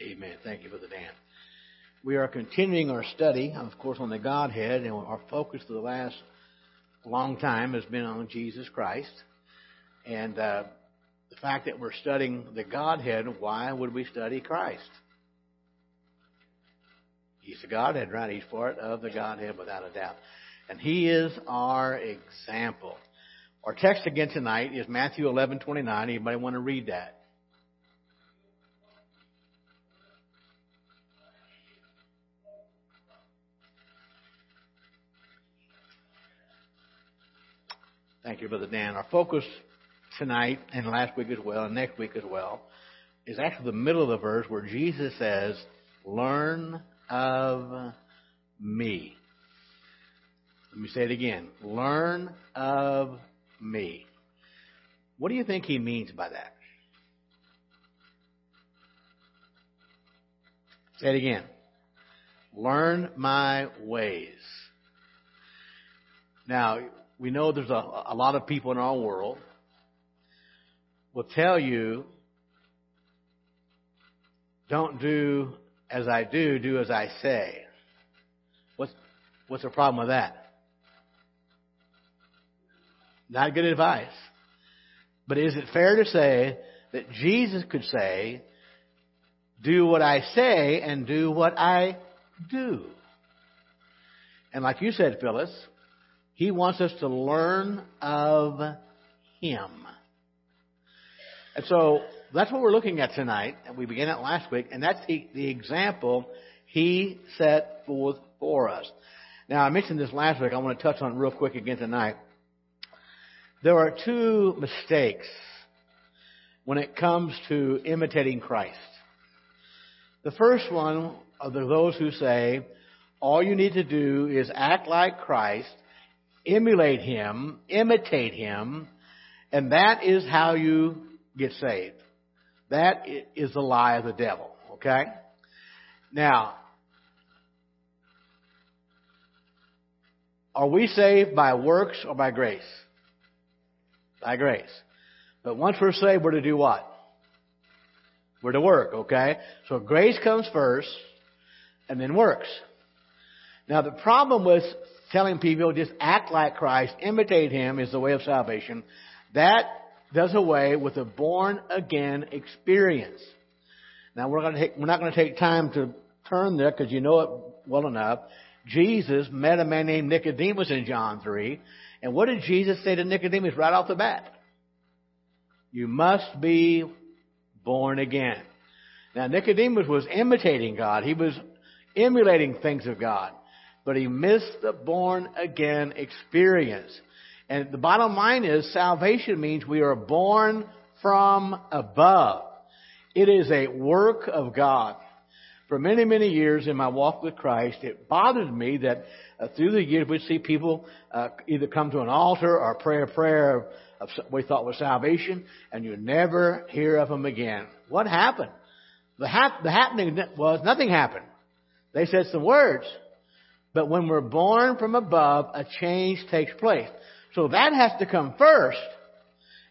Amen. Thank you, Brother Dan. We are continuing our study, of course, on the Godhead, and our focus for the last long time has been on Jesus Christ. And uh, the fact that we're studying the Godhead, why would we study Christ? He's the Godhead, right? He's part of the Godhead without a doubt. And He is our example. Our text again tonight is Matthew 11:29. Anybody want to read that? Thank you, Brother Dan. Our focus tonight and last week as well and next week as well is actually the middle of the verse where Jesus says, Learn of me. Let me say it again. Learn of me. What do you think he means by that? Say it again. Learn my ways. Now, we know there's a, a lot of people in our world will tell you, don't do as I do, do as I say. What's, what's the problem with that? Not good advice. But is it fair to say that Jesus could say, do what I say and do what I do? And like you said, Phyllis, he wants us to learn of Him. And so that's what we're looking at tonight, and we began it last week, and that's the, the example He set forth for us. Now, I mentioned this last week. I want to touch on real quick again tonight. There are two mistakes when it comes to imitating Christ. The first one are those who say, all you need to do is act like Christ emulate him, imitate him, and that is how you get saved. That is the lie of the devil, okay? Now, are we saved by works or by grace? By grace. But once we're saved, we're to do what? We're to work, okay? So grace comes first, and then works. Now the problem with telling people just act like Christ, imitate Him is the way of salvation. That does away with a born again experience. Now we're going to take, we're not going to take time to turn there because you know it well enough. Jesus met a man named Nicodemus in John 3. And what did Jesus say to Nicodemus right off the bat? You must be born again. Now Nicodemus was imitating God. He was emulating things of God but he missed the born again experience. And the bottom line is salvation means we are born from above. It is a work of God. For many, many years in my walk with Christ, it bothered me that uh, through the years we'd see people uh, either come to an altar or pray a prayer of, of we thought was salvation, and you never hear of them again. What happened? The, hap- the happening was nothing happened. They said some words, but when we're born from above, a change takes place. So that has to come first.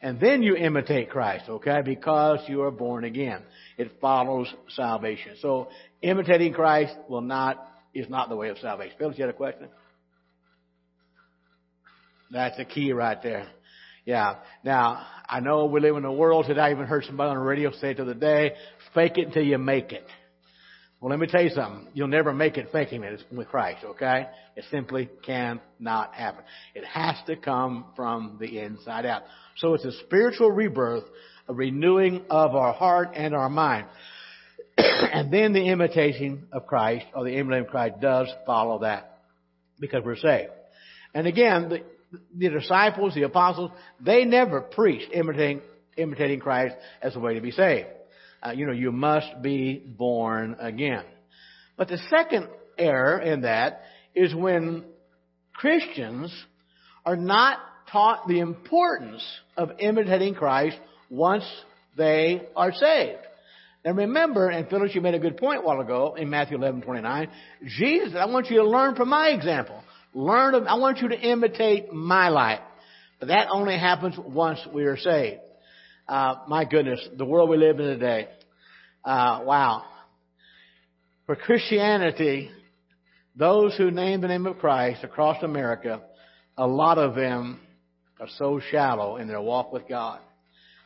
And then you imitate Christ, okay? Because you are born again. It follows salvation. So imitating Christ will not, is not the way of salvation. Phil, you had a question? That's the key right there. Yeah. Now, I know we live in a world today. I even heard somebody on the radio say to the day, fake it until you make it. Well, let me tell you something. You'll never make it faking it with Christ, okay? It simply cannot happen. It has to come from the inside out. So it's a spiritual rebirth, a renewing of our heart and our mind. and then the imitation of Christ, or the emulating of Christ, does follow that because we're saved. And again, the, the disciples, the apostles, they never preached imitating, imitating Christ as a way to be saved uh, you know, you must be born again. But the second error in that is when Christians are not taught the importance of imitating Christ once they are saved. Now remember, and Phyllis, you made a good point a while ago in Matthew 11, 29. Jesus, I want you to learn from my example. Learn, I want you to imitate my life. But that only happens once we are saved. Uh, my goodness, the world we live in today. Uh, wow. For Christianity, those who name the name of Christ across America, a lot of them are so shallow in their walk with God.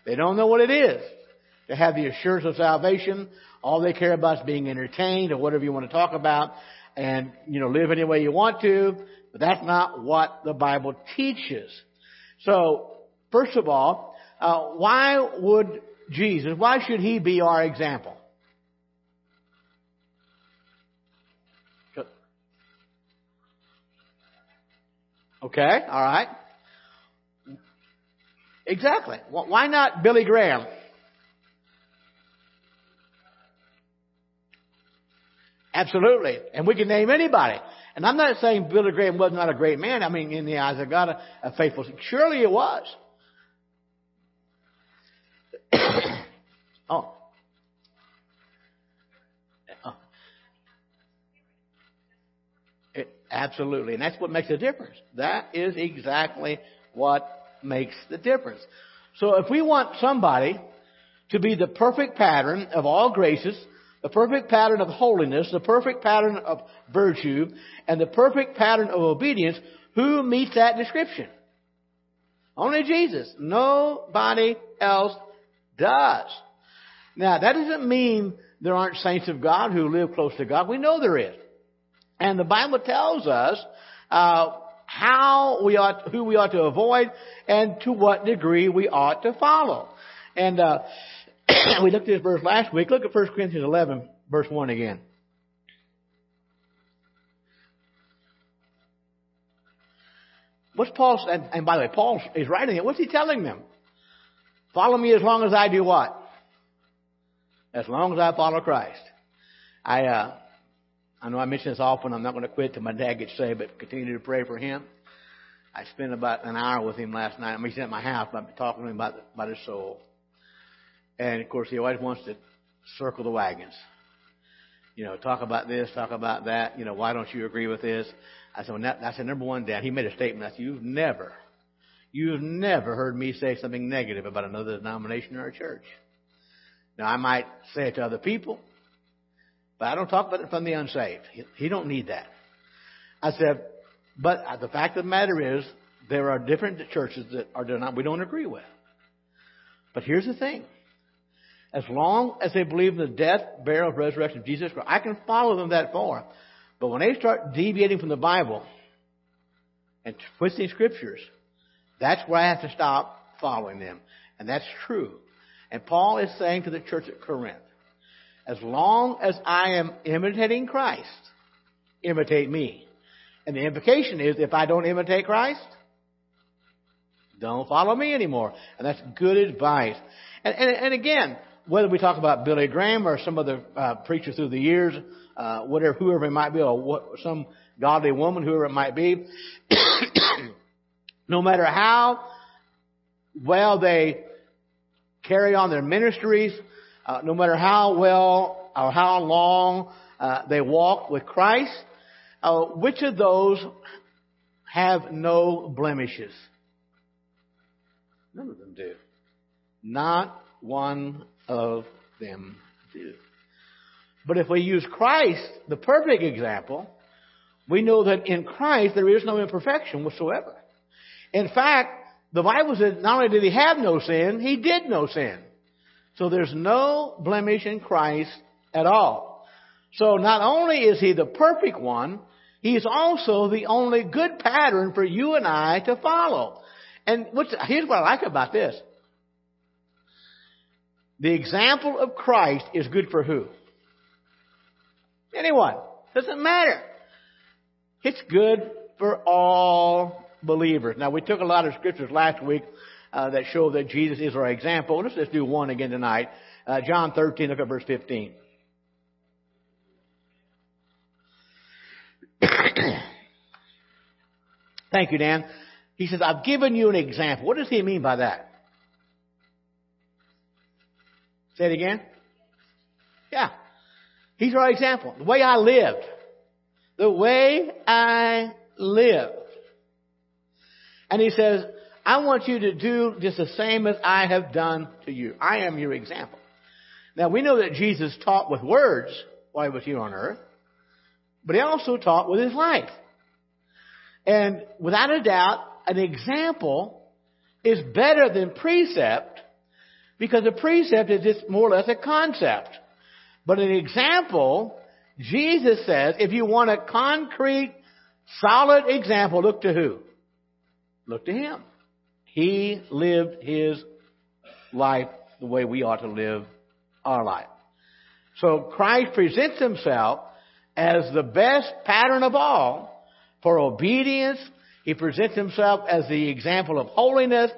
They don't know what it is to have the assurance of salvation. All they care about is being entertained or whatever you want to talk about and, you know, live any way you want to. But that's not what the Bible teaches. So, first of all, uh, why would Jesus, why should he be our example? Okay, all right. Exactly. Why not Billy Graham? Absolutely. And we can name anybody. And I'm not saying Billy Graham was not a great man. I mean, in the eyes of God, a, faithful. Surely it was. Oh. oh. It, absolutely. And that's what makes a difference. That is exactly what makes the difference. So if we want somebody to be the perfect pattern of all graces, the perfect pattern of holiness, the perfect pattern of virtue, and the perfect pattern of obedience, who meets that description? Only Jesus. Nobody else does. Now, that doesn't mean there aren't saints of God who live close to God. We know there is. And the Bible tells us uh, how we ought, who we ought to avoid, and to what degree we ought to follow. And uh, we looked at this verse last week. Look at 1 Corinthians 11, verse 1 again. What's Paul, and, and by the way, Paul is writing it. What's he telling them? Follow me as long as I do what? As long as I follow Christ. I, uh, I know I mention this often. I'm not going to quit till my dad gets saved, but continue to pray for him. I spent about an hour with him last night. I mean, he's at my house, but talking to him about, about his soul. And of course, he always wants to circle the wagons. You know, talk about this, talk about that. You know, why don't you agree with this? I said, well, that, that's the number one, Dad. He made a statement. I said, you've never, you've never heard me say something negative about another denomination or a church. Now, I might say it to other people, but I don't talk about it from the unsaved. He, he don't need that. I said, but the fact of the matter is, there are different churches that are not, we don't agree with. But here's the thing. As long as they believe in the death, burial, resurrection of Jesus Christ, I can follow them that far. But when they start deviating from the Bible and twisting scriptures, that's where I have to stop following them. And that's true. And Paul is saying to the church at Corinth, as long as I am imitating Christ, imitate me. And the implication is if I don't imitate Christ, don't follow me anymore. And that's good advice. And, and, and again, whether we talk about Billy Graham or some other uh, preacher through the years, uh, whatever, whoever it might be, or what, some godly woman, whoever it might be, no matter how well they carry on their ministries, uh, no matter how well or how long uh, they walk with Christ, uh, which of those have no blemishes? None of them do. Not one of them do. But if we use Christ, the perfect example, we know that in Christ there is no imperfection whatsoever. In fact, the Bible says not only did he have no sin, he did no sin. So there's no blemish in Christ at all. So not only is he the perfect one, he is also the only good pattern for you and I to follow. And here's what I like about this. The example of Christ is good for who? Anyone. Doesn't matter. It's good for all believers. Now we took a lot of scriptures last week uh, that show that Jesus is our example. Let's just do one again tonight. Uh, John 13, look at verse 15. Thank you, Dan. He says, I've given you an example. What does he mean by that? Say it again. Yeah. He's our example. The way I lived. The way I lived. And he says, I want you to do just the same as I have done to you. I am your example. Now we know that Jesus taught with words while he was here on earth, but he also taught with his life. And without a doubt, an example is better than precept because a precept is just more or less a concept. But an example, Jesus says, if you want a concrete, solid example, look to who? Look to him. He lived his life the way we ought to live our life. So Christ presents himself as the best pattern of all for obedience. He presents himself as the example of holiness.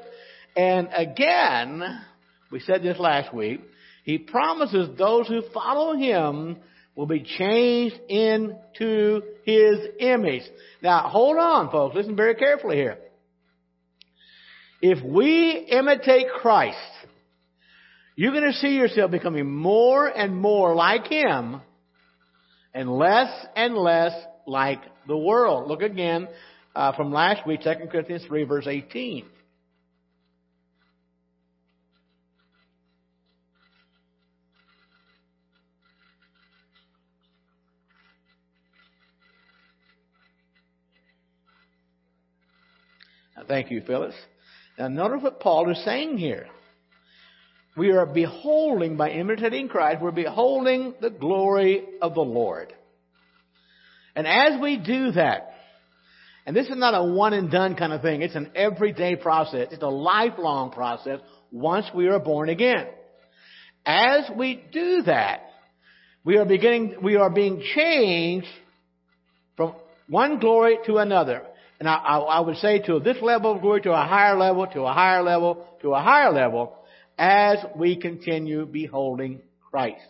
And again, we said this last week, he promises those who follow him will be changed into his image. Now, hold on, folks. Listen very carefully here. If we imitate Christ, you're going to see yourself becoming more and more like him and less and less like the world. Look again uh, from last week, 2 Corinthians 3, verse 18. Thank you, Phyllis. Now, notice what Paul is saying here. We are beholding, by imitating Christ, we're beholding the glory of the Lord. And as we do that, and this is not a one and done kind of thing, it's an everyday process, it's a lifelong process once we are born again. As we do that, we are beginning, we are being changed from one glory to another. And I, I, I would say to this level of glory to a higher level, to a higher level, to a higher level, as we continue beholding Christ.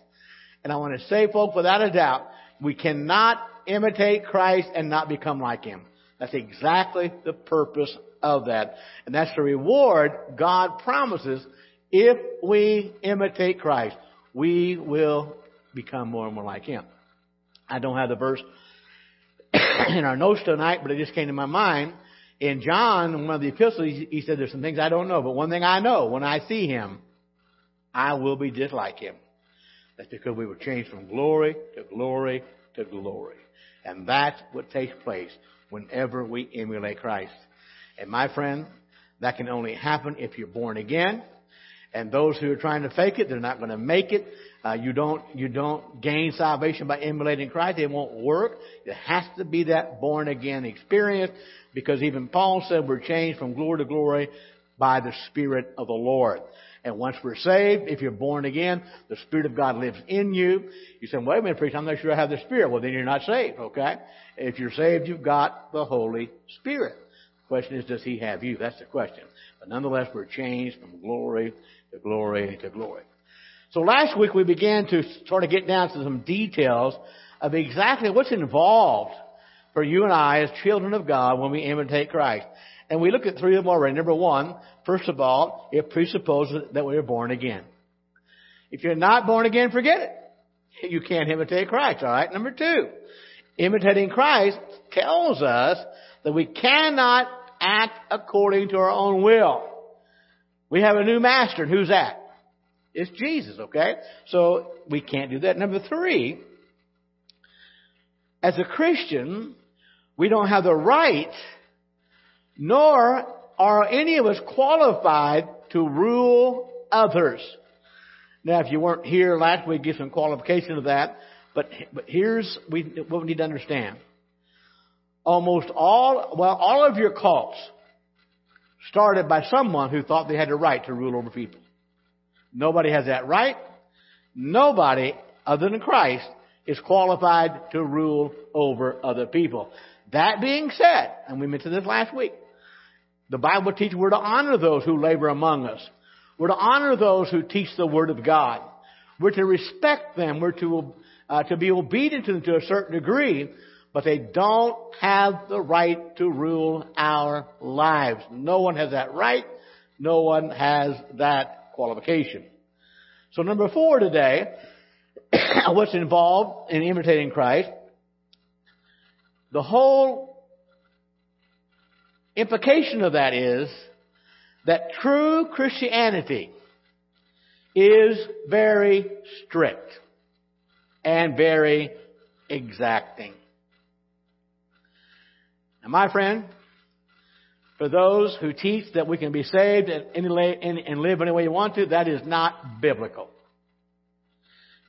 And I want to say, folks, without a doubt, we cannot imitate Christ and not become like Him. That's exactly the purpose of that. And that's the reward God promises if we imitate Christ. We will become more and more like Him. I don't have the verse in our notes tonight, but it just came to my mind. In John, in one of the epistles, he said, there's some things I don't know, but one thing I know, when I see him, I will be just like him. That's because we were changed from glory to glory to glory. And that's what takes place whenever we emulate Christ. And my friend, that can only happen if you're born again. And those who are trying to fake it, they're not going to make it. Uh, you don't you don't gain salvation by emulating Christ. It won't work. It has to be that born again experience because even Paul said we're changed from glory to glory by the Spirit of the Lord. And once we're saved, if you're born again, the Spirit of God lives in you. You say, wait a minute, preacher, I'm not sure I have the Spirit. Well, then you're not saved, okay? If you're saved, you've got the Holy Spirit. The question is, does He have you? That's the question. But nonetheless, we're changed from glory to glory to glory. So last week we began to sort of get down to some details of exactly what's involved for you and I as children of God when we imitate Christ. And we looked at three of them already. Number one, first of all, it presupposes that we are born again. If you're not born again, forget it. You can't imitate Christ, alright? Number two, imitating Christ tells us that we cannot act according to our own will. We have a new master, and who's that? It's Jesus, okay? So we can't do that. Number three, as a Christian, we don't have the right, nor are any of us qualified to rule others. Now, if you weren't here last week, give some qualification of that. But, but here's we, what we need to understand. Almost all, well, all of your cults started by someone who thought they had the right to rule over people. Nobody has that right. Nobody other than Christ is qualified to rule over other people. That being said, and we mentioned this last week, the Bible teaches we're to honor those who labor among us. We're to honor those who teach the Word of God. We're to respect them. We're to, uh, to be obedient to them to a certain degree, but they don't have the right to rule our lives. No one has that right. No one has that qualification. So number four today, what's involved in imitating Christ, the whole implication of that is that true Christianity is very strict. and very exacting. Now, my friend, for those who teach that we can be saved and live any way you want to, that is not biblical.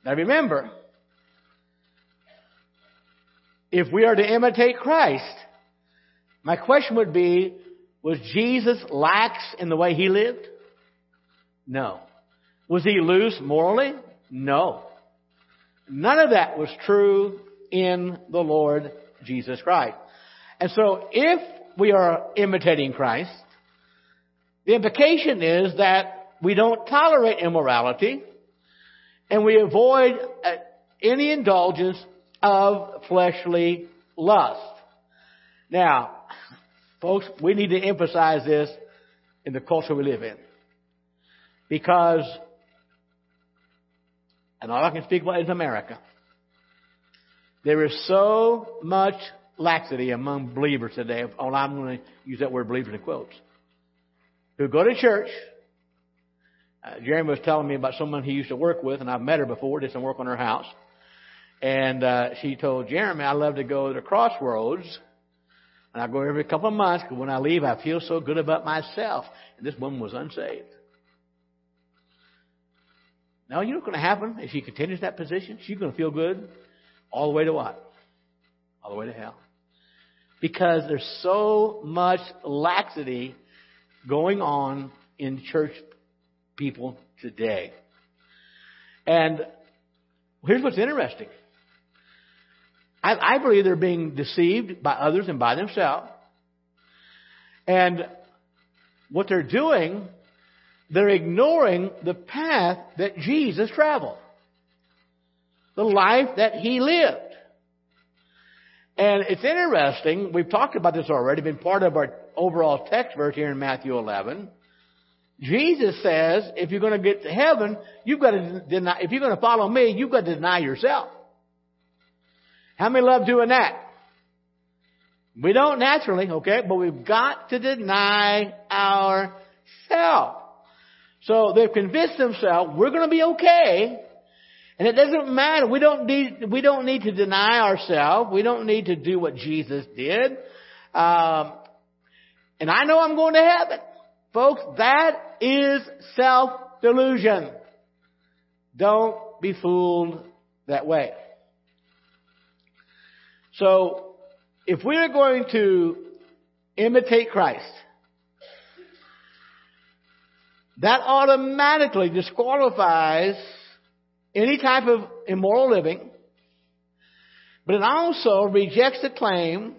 Now remember, if we are to imitate Christ, my question would be, was Jesus lax in the way he lived? No. Was he loose morally? No. None of that was true in the Lord Jesus Christ. And so if we are imitating Christ, the implication is that we don't tolerate immorality and we avoid uh, any indulgence of fleshly lust. Now, folks, we need to emphasize this in the culture we live in. Because, and all I can speak about is America, there is so much laxity among believers today. Oh, I'm going to use that word believers in quotes. Who go to church. Uh, Jeremy was telling me about someone he used to work with, and I've met her before, did some work on her house. And uh, she told Jeremy, I love to go to the crossroads. And I go every couple of months because when I leave, I feel so good about myself. And this woman was unsaved. Now, you know what's going to happen if she continues that position? She's going to feel good all the way to what? All the way to hell because there's so much laxity going on in church people today. And here's what's interesting. I, I believe they're being deceived by others and by themselves. And what they're doing, they're ignoring the path that Jesus traveled. The life that He lived. And it's interesting, we've talked about this already, been part of our overall text verse here in Matthew 11. Jesus says, if you're going to get to heaven, you've got to deny, if you're going to follow me, you've got to deny yourself. How many love doing that? We don't naturally, okay, but we've got to deny ourselves. So they've convinced themselves we're going to be okay and it doesn't matter. We don't need, we don't need to deny ourselves. We don't need to do what Jesus did. Um, and I know I'm going to heaven. Folks, that is self-delusion. Don't be fooled that way. So, if we are going to imitate Christ, that automatically disqualifies any type of immoral living, but it also rejects the claim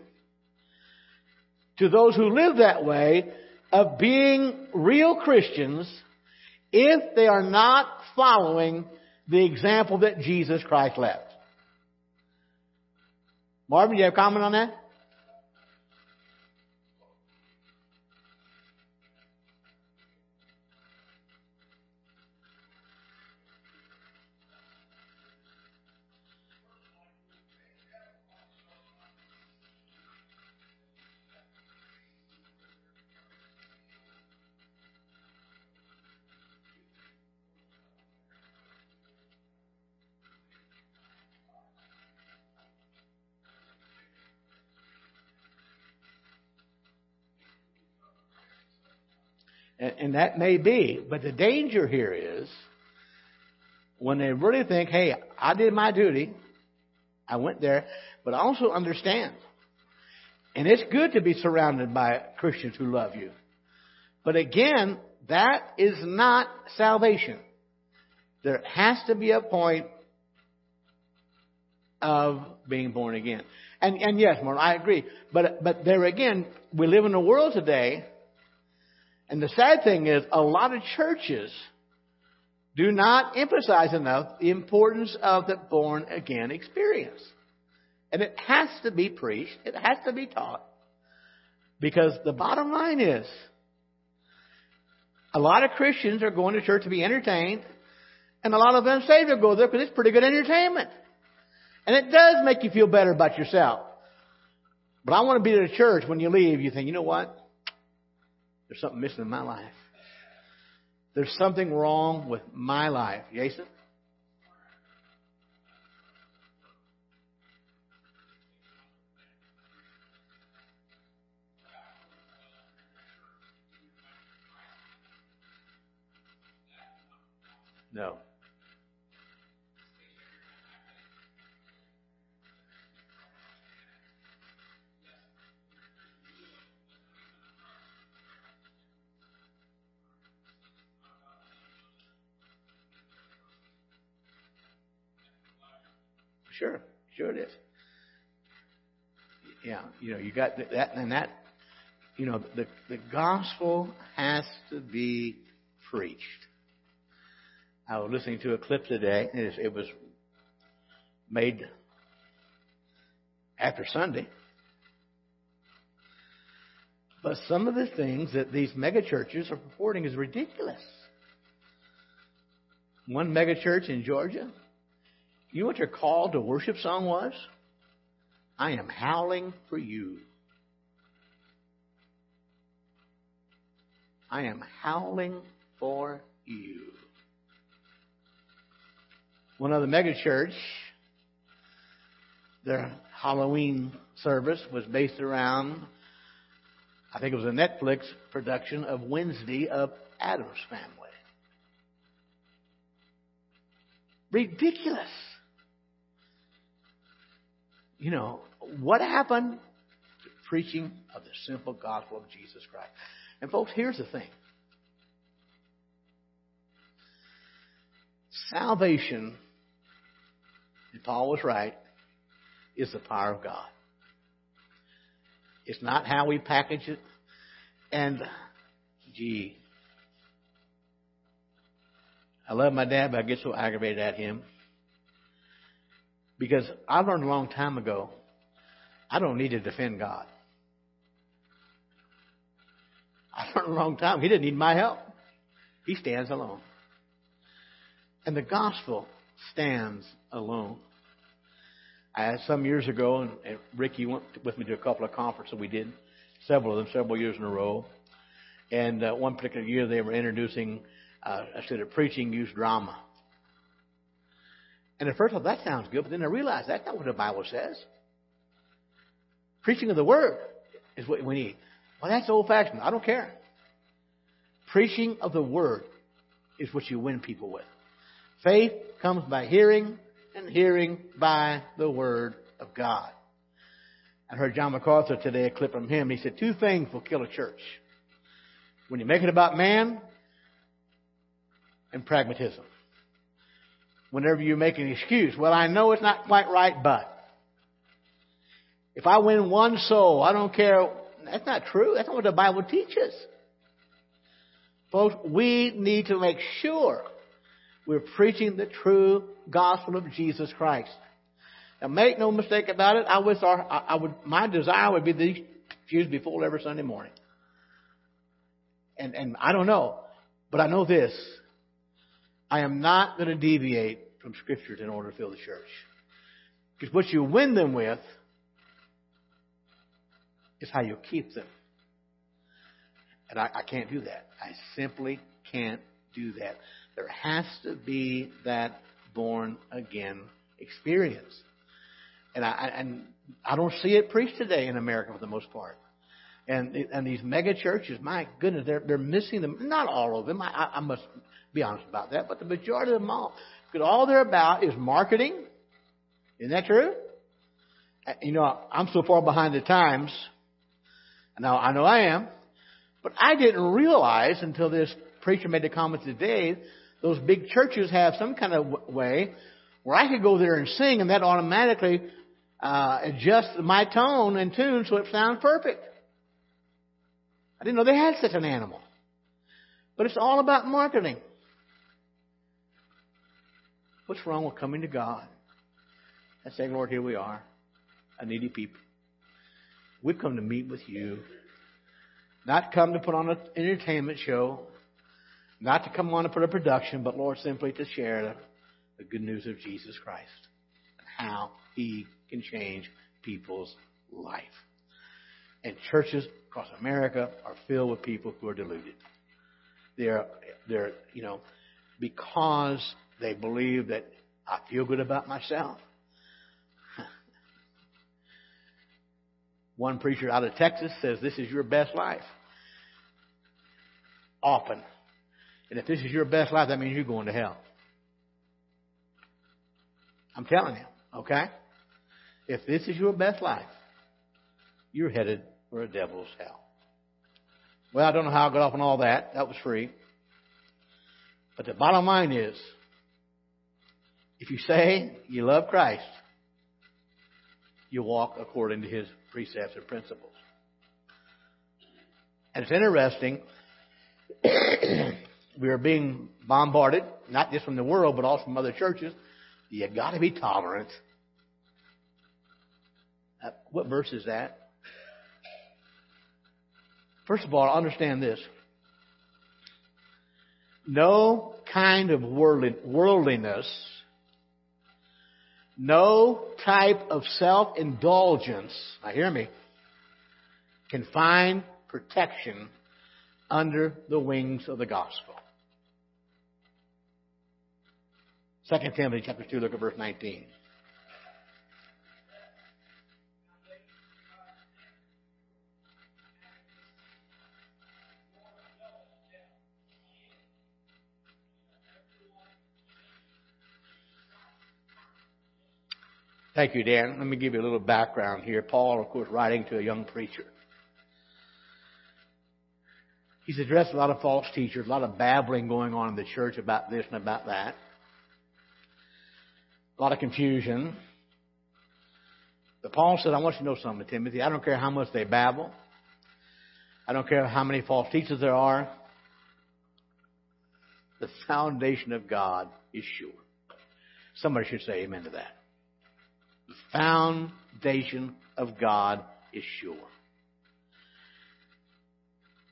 to those who live that way of being real Christians if they are not following the example that Jesus Christ left. Marvin, do you have a comment on that? And, that may be. But the danger here is when they really think, hey, I did my duty. I went there. But I also understand. And it's good to be surrounded by Christians who love you. But again, that is not salvation. There has to be a point of being born again. And, and yes, Martin, I agree. But, but there again, we live in a world today and the sad thing is, a lot of churches do not emphasize enough the importance of the born again experience. And it has to be preached, it has to be taught. Because the bottom line is, a lot of Christians are going to church to be entertained, and a lot of unsaved will go there because it's pretty good entertainment. And it does make you feel better about yourself. But I want to be at a church when you leave, you think, you know what? There's something missing in my life. There's something wrong with my life. Jason? No. Sure, sure it is. Yeah, you know, you got that, and that, you know, the the gospel has to be preached. I was listening to a clip today, and it was made after Sunday. But some of the things that these megachurches are purporting is ridiculous. One megachurch in Georgia you know what your call to worship song was? I am howling for you. I am howling for you. One other megachurch, their Halloween service was based around, I think it was a Netflix production of Wednesday of Addams Family. Ridiculous you know, what happened to preaching of the simple gospel of Jesus Christ? And folks, here's the thing. Salvation, and Paul was right, is the power of God. It's not how we package it. And, gee, I love my dad, but I get so aggravated at him because I learned a long time ago, I don't need to defend God. I learned a long time, He didn't need my help. He stands alone. And the gospel stands alone. I had some years ago, and, and Ricky went with me to a couple of conferences we did, several of them, several years in a row. And uh, one particular year, they were introducing uh, instead of preaching, use drama. And at first I thought, that sounds good, but then I realized that's not what the Bible says. Preaching of the Word is what we need. Well, that's old fashioned. I don't care. Preaching of the Word is what you win people with. Faith comes by hearing, and hearing by the Word of God. I heard John MacArthur today, a clip from him. He said, Two things will kill a church when you make it about man and pragmatism whenever you make an excuse. Well, I know it's not quite right, but. If I win one soul, I don't care. That's not true. That's not what the Bible teaches. Folks, we need to make sure we're preaching the true gospel of Jesus Christ. Now, make no mistake about it. I wish our, I would, my desire would be these pews be full every Sunday morning. And, and I don't know, but I know this. I am not going to deviate from Scriptures in order to fill the church. Because what you win them with is how you keep them. And I, I can't do that. I simply can't do that. There has to be that born again experience. And I, and I don't see it preached today in America for the most part. And, and these mega churches, my goodness, they're, they're missing them. Not all of them. I, I must be honest about that, but the majority of them all. Because all they're about is marketing. Isn't that true? Uh, you know, I'm so far behind the times. Now, I know I am. But I didn't realize until this preacher made the comment today, those big churches have some kind of way where I could go there and sing and that automatically uh, adjusts my tone and tune so it sounds perfect. I didn't know they had such an animal. But it's all about marketing. What's wrong with coming to God and saying, Lord, here we are, a needy people. We've come to meet with you, not come to put on an entertainment show, not to come on to put a production, but Lord, simply to share the, the good news of Jesus Christ and how He can change people's life. And churches across America are filled with people who are deluded. They're, they're, you know, because they believe that I feel good about myself. One preacher out of Texas says this is your best life. Often. And if this is your best life, that means you're going to hell. I'm telling you, okay? If this is your best life, you're headed for a devil's hell. Well, I don't know how I got off on all that. That was free. But the bottom line is, if you say you love Christ, you walk according to His precepts and principles. And it's interesting, we are being bombarded, not just from the world, but also from other churches. You got to be tolerant. Uh, what verse is that? First of all, understand this. No kind of worldliness, no type of self-indulgence, now hear me, can find protection under the wings of the gospel. 2 Timothy chapter 2, look at verse 19. Thank you, Dan. Let me give you a little background here. Paul, of course, writing to a young preacher. He's addressed a lot of false teachers, a lot of babbling going on in the church about this and about that. A lot of confusion. But Paul said, I want you to know something, Timothy. I don't care how much they babble. I don't care how many false teachers there are. The foundation of God is sure. Somebody should say amen to that. Foundation of God is sure.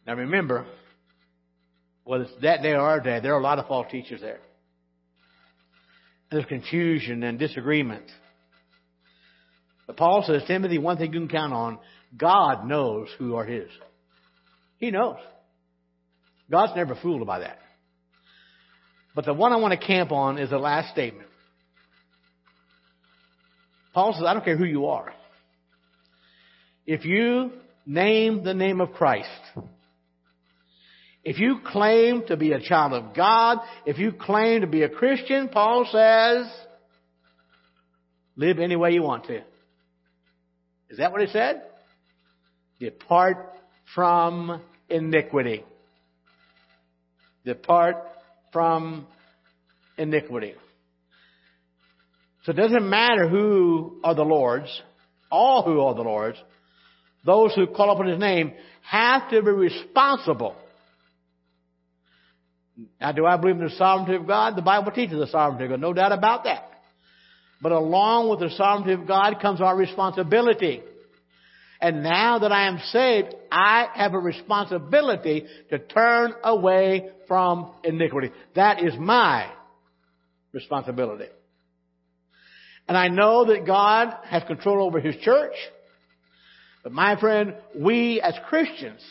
Now remember, whether it's that day or our day, there are a lot of false teachers there. There's confusion and disagreement. But Paul says, Timothy, one thing you can count on, God knows who are his. He knows. God's never fooled by that. But the one I want to camp on is the last statement. Paul says, I don't care who you are. If you name the name of Christ, if you claim to be a child of God, if you claim to be a Christian, Paul says, live any way you want to. Is that what he said? Depart from iniquity. Depart from iniquity. So it doesn't matter who are the Lord's, all who are the Lord's, those who call upon His name have to be responsible. Now, do I believe in the sovereignty of God? The Bible teaches the sovereignty of God, no doubt about that. But along with the sovereignty of God comes our responsibility. And now that I am saved, I have a responsibility to turn away from iniquity. That is my responsibility. And I know that God has control over His church. But my friend, we as Christians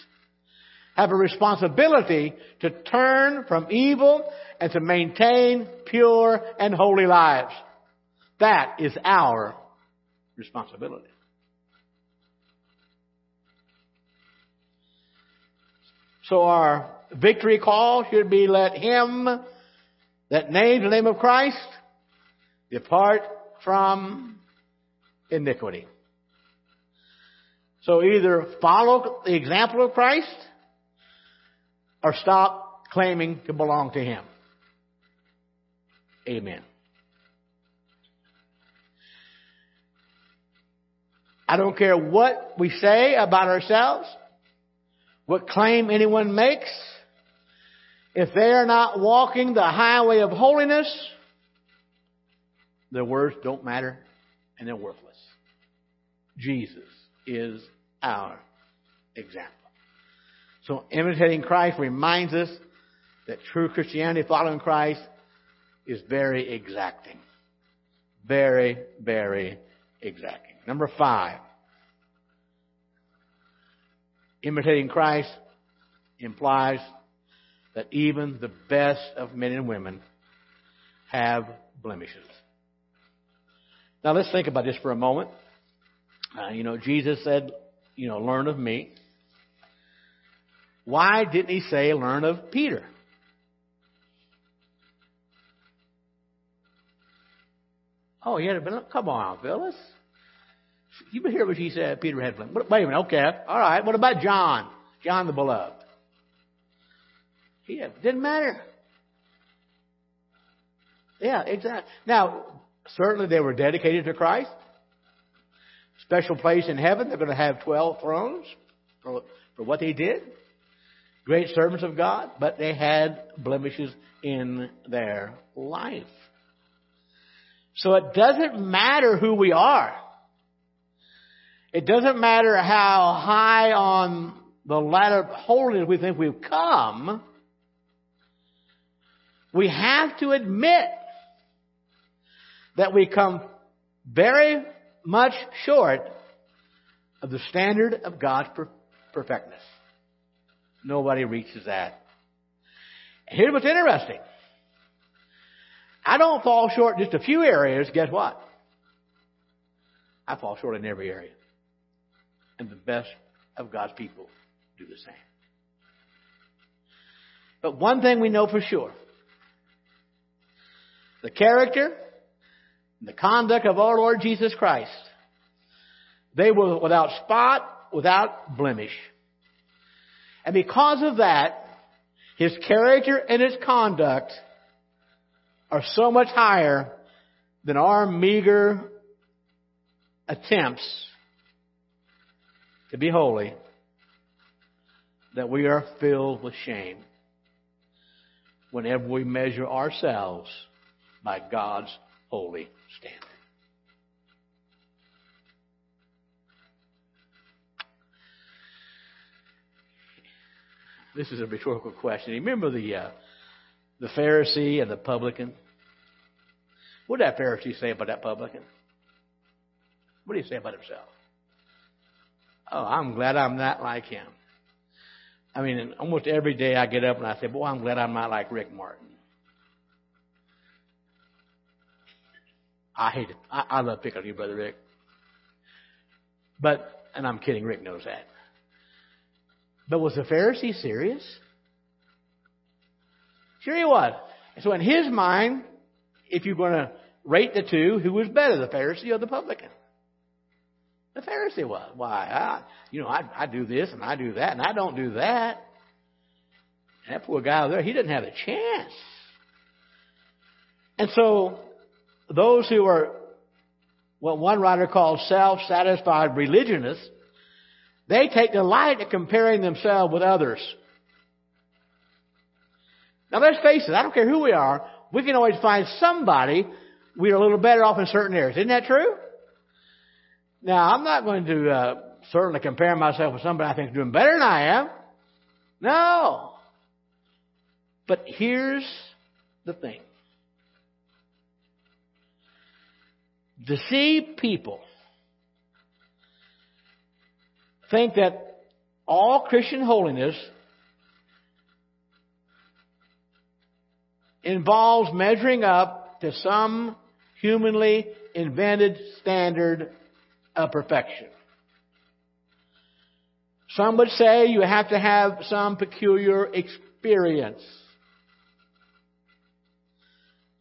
have a responsibility to turn from evil and to maintain pure and holy lives. That is our responsibility. So our victory call should be let him that names the name of Christ depart from iniquity. So either follow the example of Christ or stop claiming to belong to Him. Amen. I don't care what we say about ourselves, what claim anyone makes. If they are not walking the highway of holiness, their words don't matter and they're worthless. Jesus is our example. So imitating Christ reminds us that true Christianity following Christ is very exacting. Very, very exacting. Number five. Imitating Christ implies that even the best of men and women have blemishes. Now let's think about this for a moment. Uh, you know, Jesus said, you know, learn of me. Why didn't he say learn of Peter? Oh, he had blemish? Come on, Phyllis. You hear what she said? Peter had blemish. Wait a minute. Okay. All right. What about John? John the beloved. He didn't matter. Yeah, exactly. Now, certainly they were dedicated to Christ. Special place in heaven. They're going to have 12 thrones for, for what they did. Great servants of God, but they had blemishes in their life. So it doesn't matter who we are. It doesn't matter how high on the ladder of holiness we think we've come. We have to admit that we come very much short of the standard of God's perfectness. Nobody reaches that. Here's what's interesting. I don't fall short in just a few areas. Guess what? I fall short in every area. And the best of God's people do the same. But one thing we know for sure the character the conduct of our Lord Jesus Christ. They were without spot, without blemish. And because of that, his character and his conduct are so much higher than our meager attempts to be holy that we are filled with shame whenever we measure ourselves by God's holy This is a rhetorical question. You remember the uh, the Pharisee and the publican? What did that Pharisee say about that publican? What did he say about himself? Oh, I'm glad I'm not like him. I mean, almost every day I get up and I say, boy, I'm glad I'm not like Rick Martin. I hate it. I, I love picking on you, Brother Rick. But, and I'm kidding, Rick knows that. But was the Pharisee serious? Sure he was. So in his mind, if you're going to rate the two, who was better, the Pharisee or the publican? The Pharisee was. Why? I, you know, I, I do this and I do that and I don't do that. And that poor guy over there, he didn't have a chance. And so those who are what one writer calls self-satisfied religionists, they take delight in comparing themselves with others. Now let's face it, I don't care who we are, we can always find somebody we're a little better off in certain areas. Isn't that true? Now, I'm not going to uh, certainly compare myself with somebody I think is doing better than I am. No. But here's the thing. Deceived people think that all Christian holiness involves measuring up to some humanly invented standard of perfection. Some would say you have to have some peculiar experience.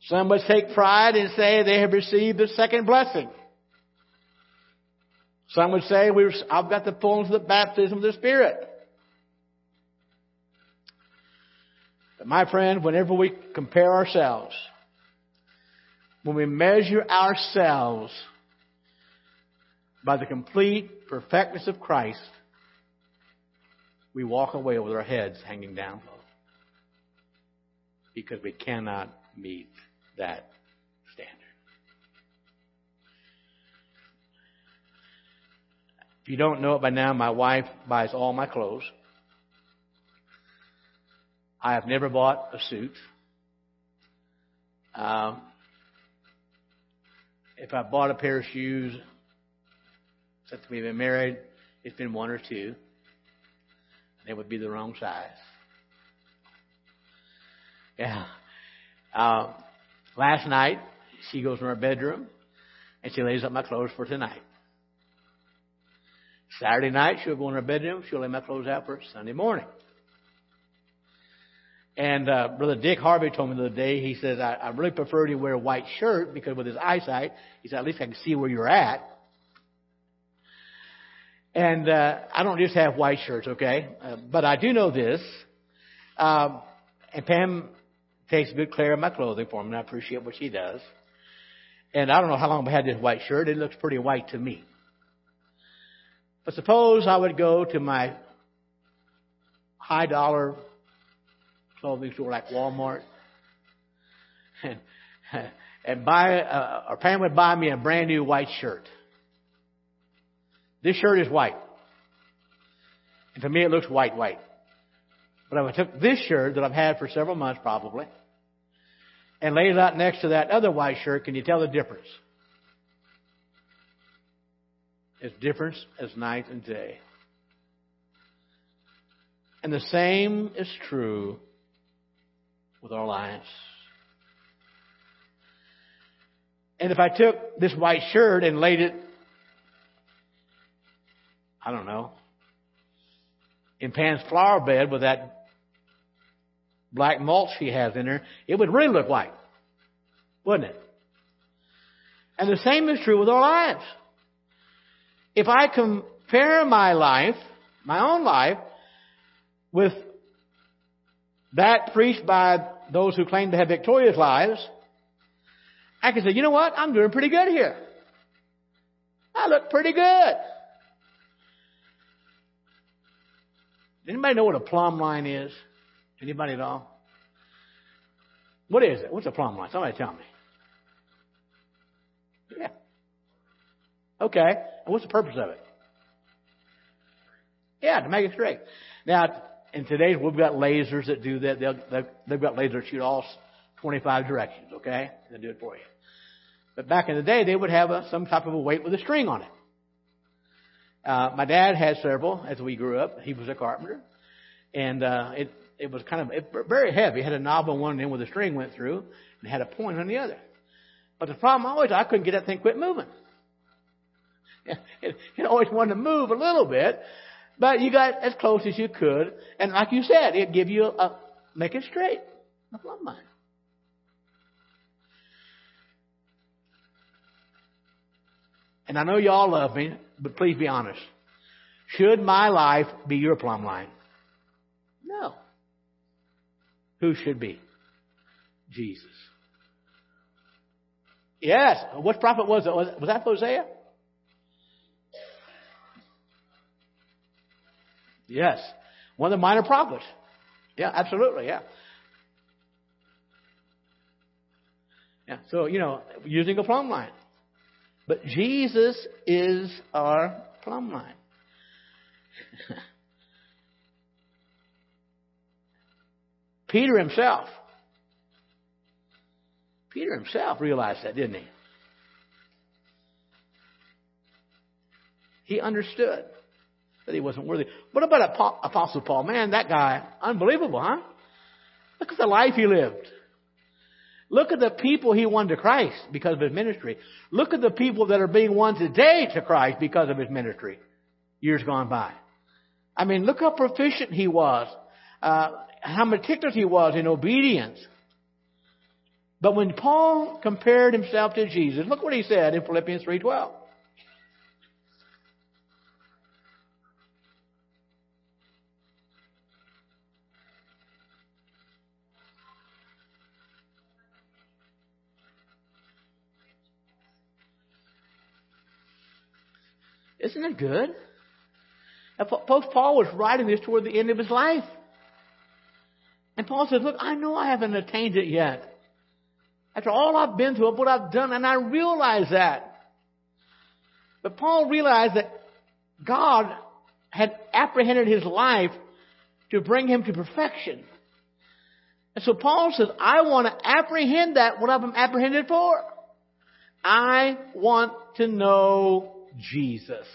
Some would take pride and say they have received the second blessing. Some would say I've got the fullness of the baptism of the Spirit. But my friend, whenever we compare ourselves, when we measure ourselves by the complete perfectness of Christ, we walk away with our heads hanging down. Because we cannot meet that standard. If you don't know it by now, my wife buys all my clothes. I have never bought a suit. Um, if I bought a pair of shoes since we've been married, it's been one or two. They would be the wrong size. Yeah. Uh, Last night, she goes in her bedroom and she lays up my clothes for tonight. Saturday night, she'll go in her bedroom. She'll lay my clothes out for Sunday morning. And uh, Brother Dick Harvey told me the other day, he says, I, I really prefer to wear a white shirt because with his eyesight, he said, at least I can see where you're at. And uh, I don't just have white shirts, okay? Uh, but I do know this. Um, and Pam takes good care of my clothing for me, and I appreciate what she does. And I don't know how long I've had this white shirt. It looks pretty white to me. But suppose I would go to my high dollar clothing store like Walmart and, and buy, uh, or Pam would buy me a brand new white shirt. This shirt is white. And to me it looks white, white. But I took this shirt that I've had for several months probably, and laid it out next to that other white shirt, can you tell the difference? It's different as night and day. And the same is true with our lives. And if I took this white shirt and laid it, I don't know, in Pan's flower bed with that black mulch he has in there, it would really look white, wouldn't it? And the same is true with our lives. If I compare my life, my own life, with that preached by those who claim to have victorious lives, I can say, you know what? I'm doing pretty good here. I look pretty good. Anybody know what a plumb line is? Anybody at all? What is it? What's a plumb line? Somebody tell me. Yeah. Okay. And what's the purpose of it? Yeah, to make it straight. Now, in today's, we've got lasers that do that. They'll, they've got lasers that shoot all 25 directions, okay? They'll do it for you. But back in the day, they would have a, some type of a weight with a string on it. Uh, my dad had several as we grew up. He was a carpenter. And, uh, it, it was kind of it, very heavy. It had a knob on one end where the string went through and had a point on the other. But the problem always, I couldn't get that thing quit moving. It, it always wanted to move a little bit, but you got as close as you could. And like you said, it'd give you a, make it straight. A plumb line. And I know y'all love me, but please be honest. Should my life be your plumb line? No. Who should be? Jesus. Yes. What prophet was it? Was that Hosea? Yes. One of the minor prophets. Yeah, absolutely, yeah. Yeah, so, you know, using a plumb line. But Jesus is our plumb line. Peter himself, Peter himself realized that, didn't he? He understood that he wasn't worthy. What about Apostle Paul? Man, that guy, unbelievable, huh? Look at the life he lived. Look at the people he won to Christ because of his ministry. Look at the people that are being won today to Christ because of his ministry years gone by. I mean, look how proficient he was, uh, how meticulous he was in obedience. But when Paul compared himself to Jesus, look what he said in Philippians 3.12. Isn't it good? Folks, Paul was writing this toward the end of his life. And Paul says, look, I know I haven't attained it yet. After all I've been through, what I've done, and I realize that. But Paul realized that God had apprehended his life to bring him to perfection. And so Paul says, I want to apprehend that, what I've been apprehended for. I want to know Jesus.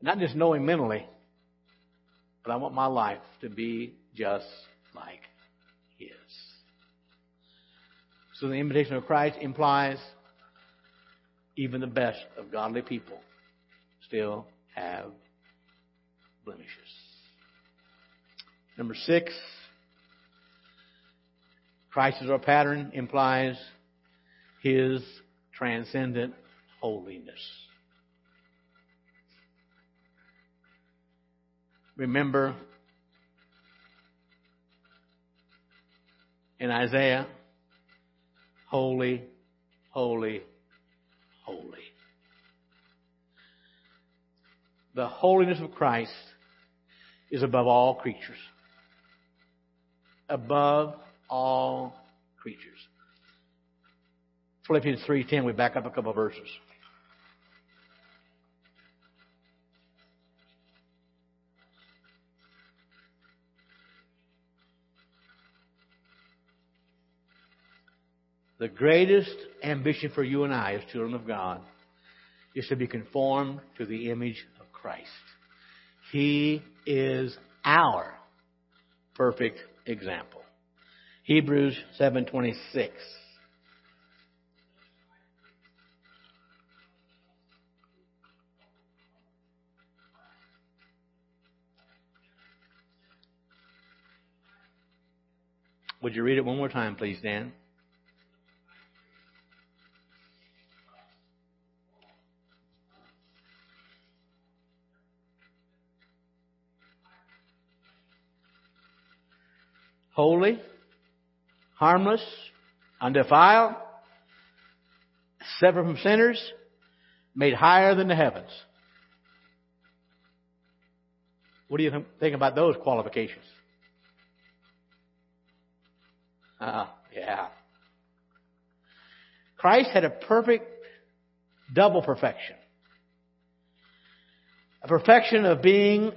Not just know Him mentally, but I want my life to be just like His. So the invitation of Christ implies even the best of godly people still have blemishes. Number six, Christ as our pattern implies His transcendent holiness. Remember in Isaiah, holy, holy, holy. The holiness of Christ is above all creatures. Above all creatures. Philippians 3.10, we back up a couple verses. The greatest ambition for you and I as children of God is to be conformed to the image of Christ. He is our perfect example. Hebrews 7:26 Would you read it one more time, please, Dan? Holy, harmless, undefiled, separate from sinners, made higher than the heavens. What do you think about those qualifications? Uh, yeah. Christ had a perfect double perfection. A perfection of being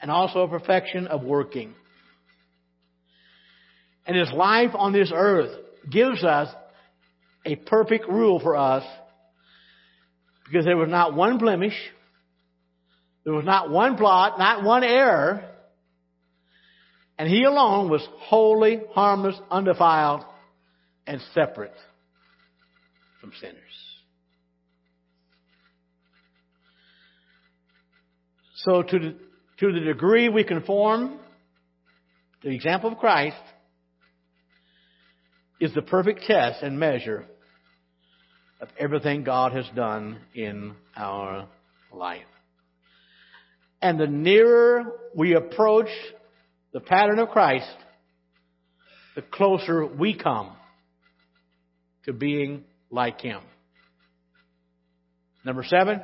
and also a perfection of working. And his life on this earth gives us a perfect rule for us because there was not one blemish, there was not one blot, not one error, and he alone was holy, harmless, undefiled, and separate from sinners. So to the, to the degree we conform to the example of Christ is the perfect test and measure of everything God has done in our life. And the nearer we approach the pattern of Christ, the closer we come to being like Him. Number seven,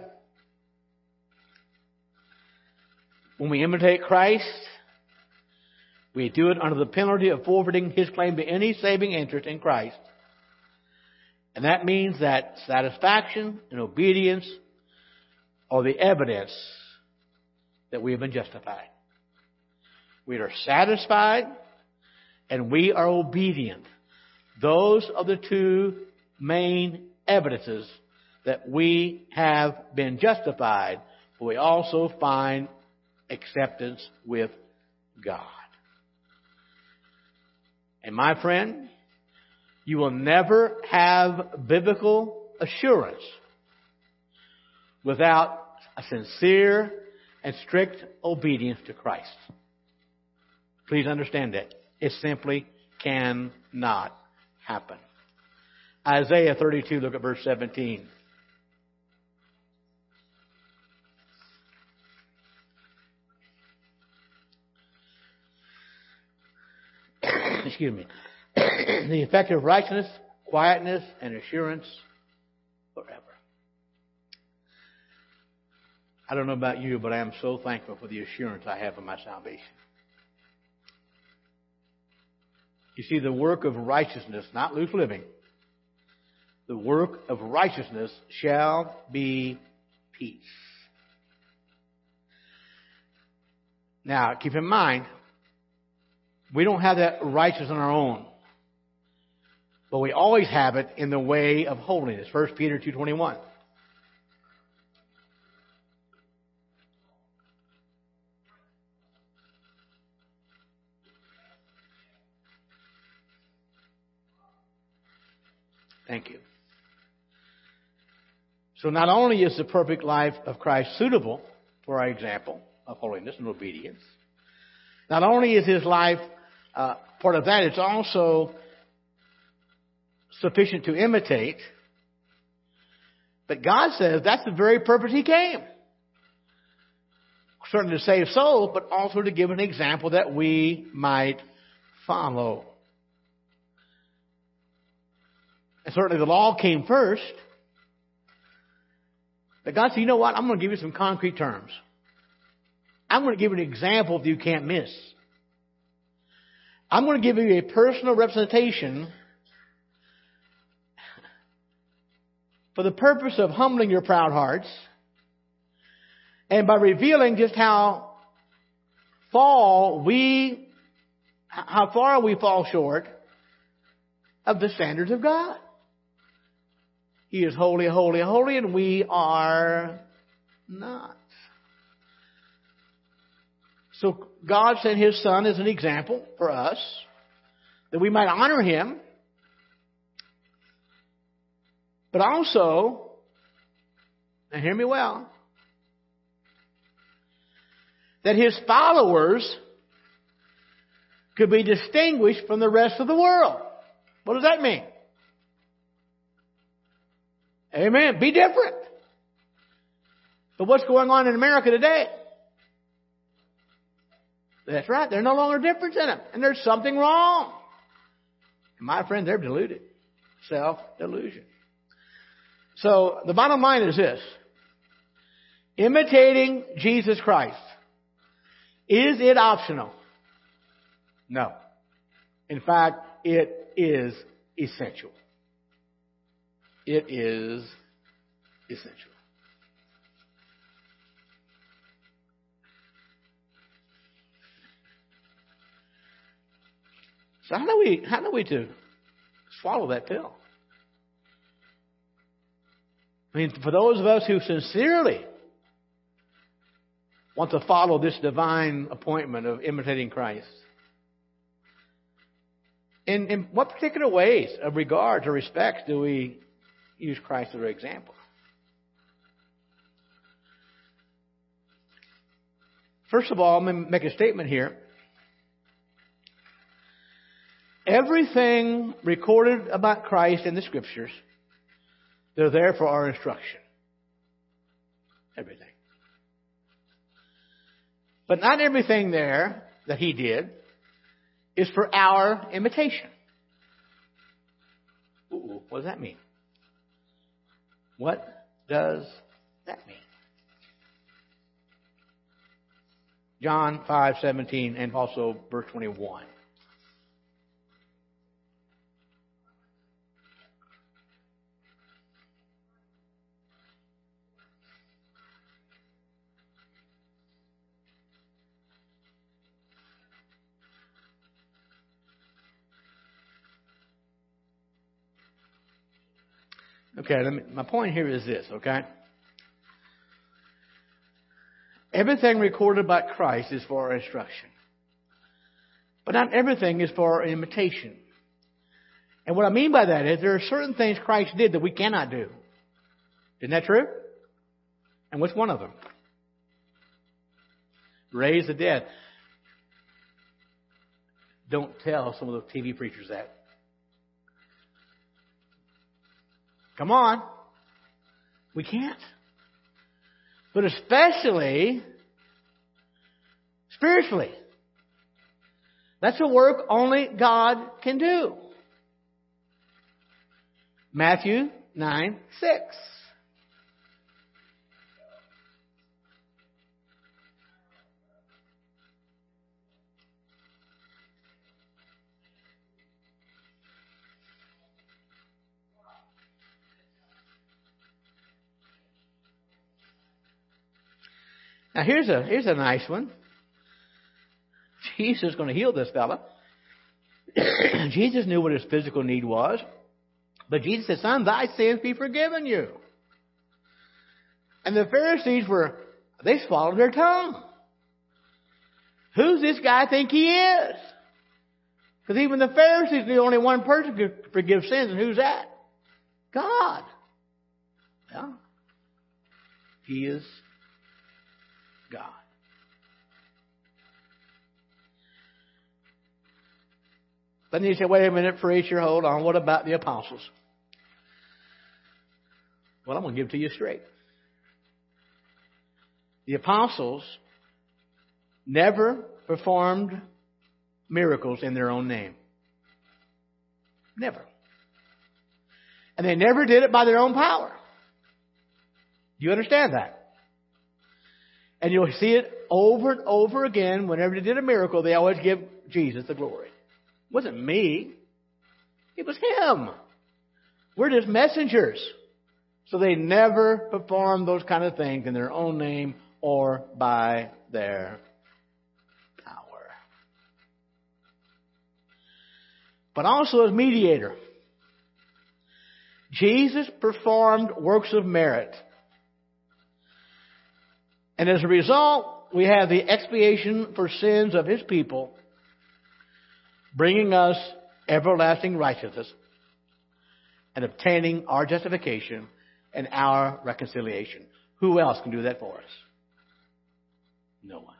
when we imitate Christ, we do it under the penalty of forfeiting His claim to any saving interest in Christ. And that means that satisfaction and obedience are the evidence that we have been justified. We are satisfied and we are obedient. Those are the two main evidences that we have been justified, but we also find acceptance with God. And my friend, you will never have biblical assurance without a sincere and strict obedience to Christ. Please understand that. It simply cannot happen. Isaiah 32, look at verse 17. Excuse me. the effect of righteousness, quietness, and assurance forever. I don't know about you, but I am so thankful for the assurance I have of my salvation. You see, the work of righteousness, not loose living, the work of righteousness shall be peace. Now, keep in mind, we don't have that righteousness on our own. But we always have it in the way of holiness. 1 Peter 2.21. Thank you. So not only is the perfect life of Christ suitable for our example of holiness and obedience, not only is his life uh, part of that, it's also sufficient to imitate. But God says that's the very purpose He came. Certainly to save souls, but also to give an example that we might follow. And certainly the law came first. But God said, you know what? I'm going to give you some concrete terms. I'm going to give you an example that you can't miss. I'm going to give you a personal representation for the purpose of humbling your proud hearts and by revealing just how fall we, how far we fall short of the standards of God. He is holy, holy, holy, and we are not. So God sent His Son as an example for us that we might honor Him, but also, and hear me well, that His followers could be distinguished from the rest of the world. What does that mean? Amen. Be different. But what's going on in America today? That's right. There's no longer difference in them. And there's something wrong. And my friend, they're deluded. Self delusion. So the bottom line is this. Imitating Jesus Christ. Is it optional? No. In fact, it is essential. It is essential. So how do we how do we to swallow that pill? I mean, for those of us who sincerely want to follow this divine appointment of imitating Christ, in, in what particular ways of regard or respect do we use Christ as our example? First of all, I'm going to make a statement here. Everything recorded about Christ in the Scriptures, they're there for our instruction. Everything. But not everything there that He did is for our imitation. Ooh, what does that mean? What does that mean? John 5:17 and also verse 21. Okay, me, my point here is this, okay? Everything recorded about Christ is for our instruction. But not everything is for our imitation. And what I mean by that is there are certain things Christ did that we cannot do. Isn't that true? And what's one of them? Raise the dead. Don't tell some of the TV preachers that. Come on. We can't. But especially spiritually. That's a work only God can do. Matthew 9, 6. Now here's a here's a nice one. Jesus is going to heal this fella. Jesus knew what his physical need was. But Jesus said, Son, thy sins be forgiven you. And the Pharisees were, they swallowed their tongue. Who's this guy think he is? Because even the Pharisees knew only one person could forgive sins, and who's that? God. Yeah. He is God. Then you say, wait a minute, preacher, hold on. What about the apostles? Well, I'm going to give to you straight. The apostles never performed miracles in their own name. Never. And they never did it by their own power. Do you understand that? And you'll see it over and over again. Whenever they did a miracle, they always give Jesus the glory. It wasn't me. It was Him. We're just messengers. So they never performed those kind of things in their own name or by their power. But also as mediator. Jesus performed works of merit. And as a result, we have the expiation for sins of his people, bringing us everlasting righteousness and obtaining our justification and our reconciliation. Who else can do that for us? No one.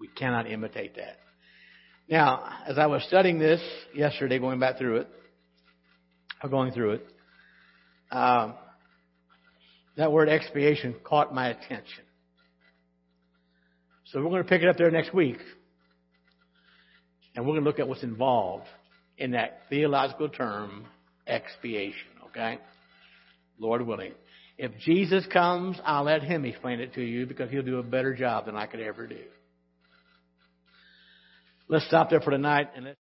We cannot imitate that. Now, as I was studying this yesterday, going back through it, or going through it, um, that word expiation caught my attention. So we're going to pick it up there next week. And we're going to look at what's involved in that theological term, expiation, okay? Lord willing. If Jesus comes, I'll let him explain it to you because he'll do a better job than I could ever do. Let's stop there for tonight and let's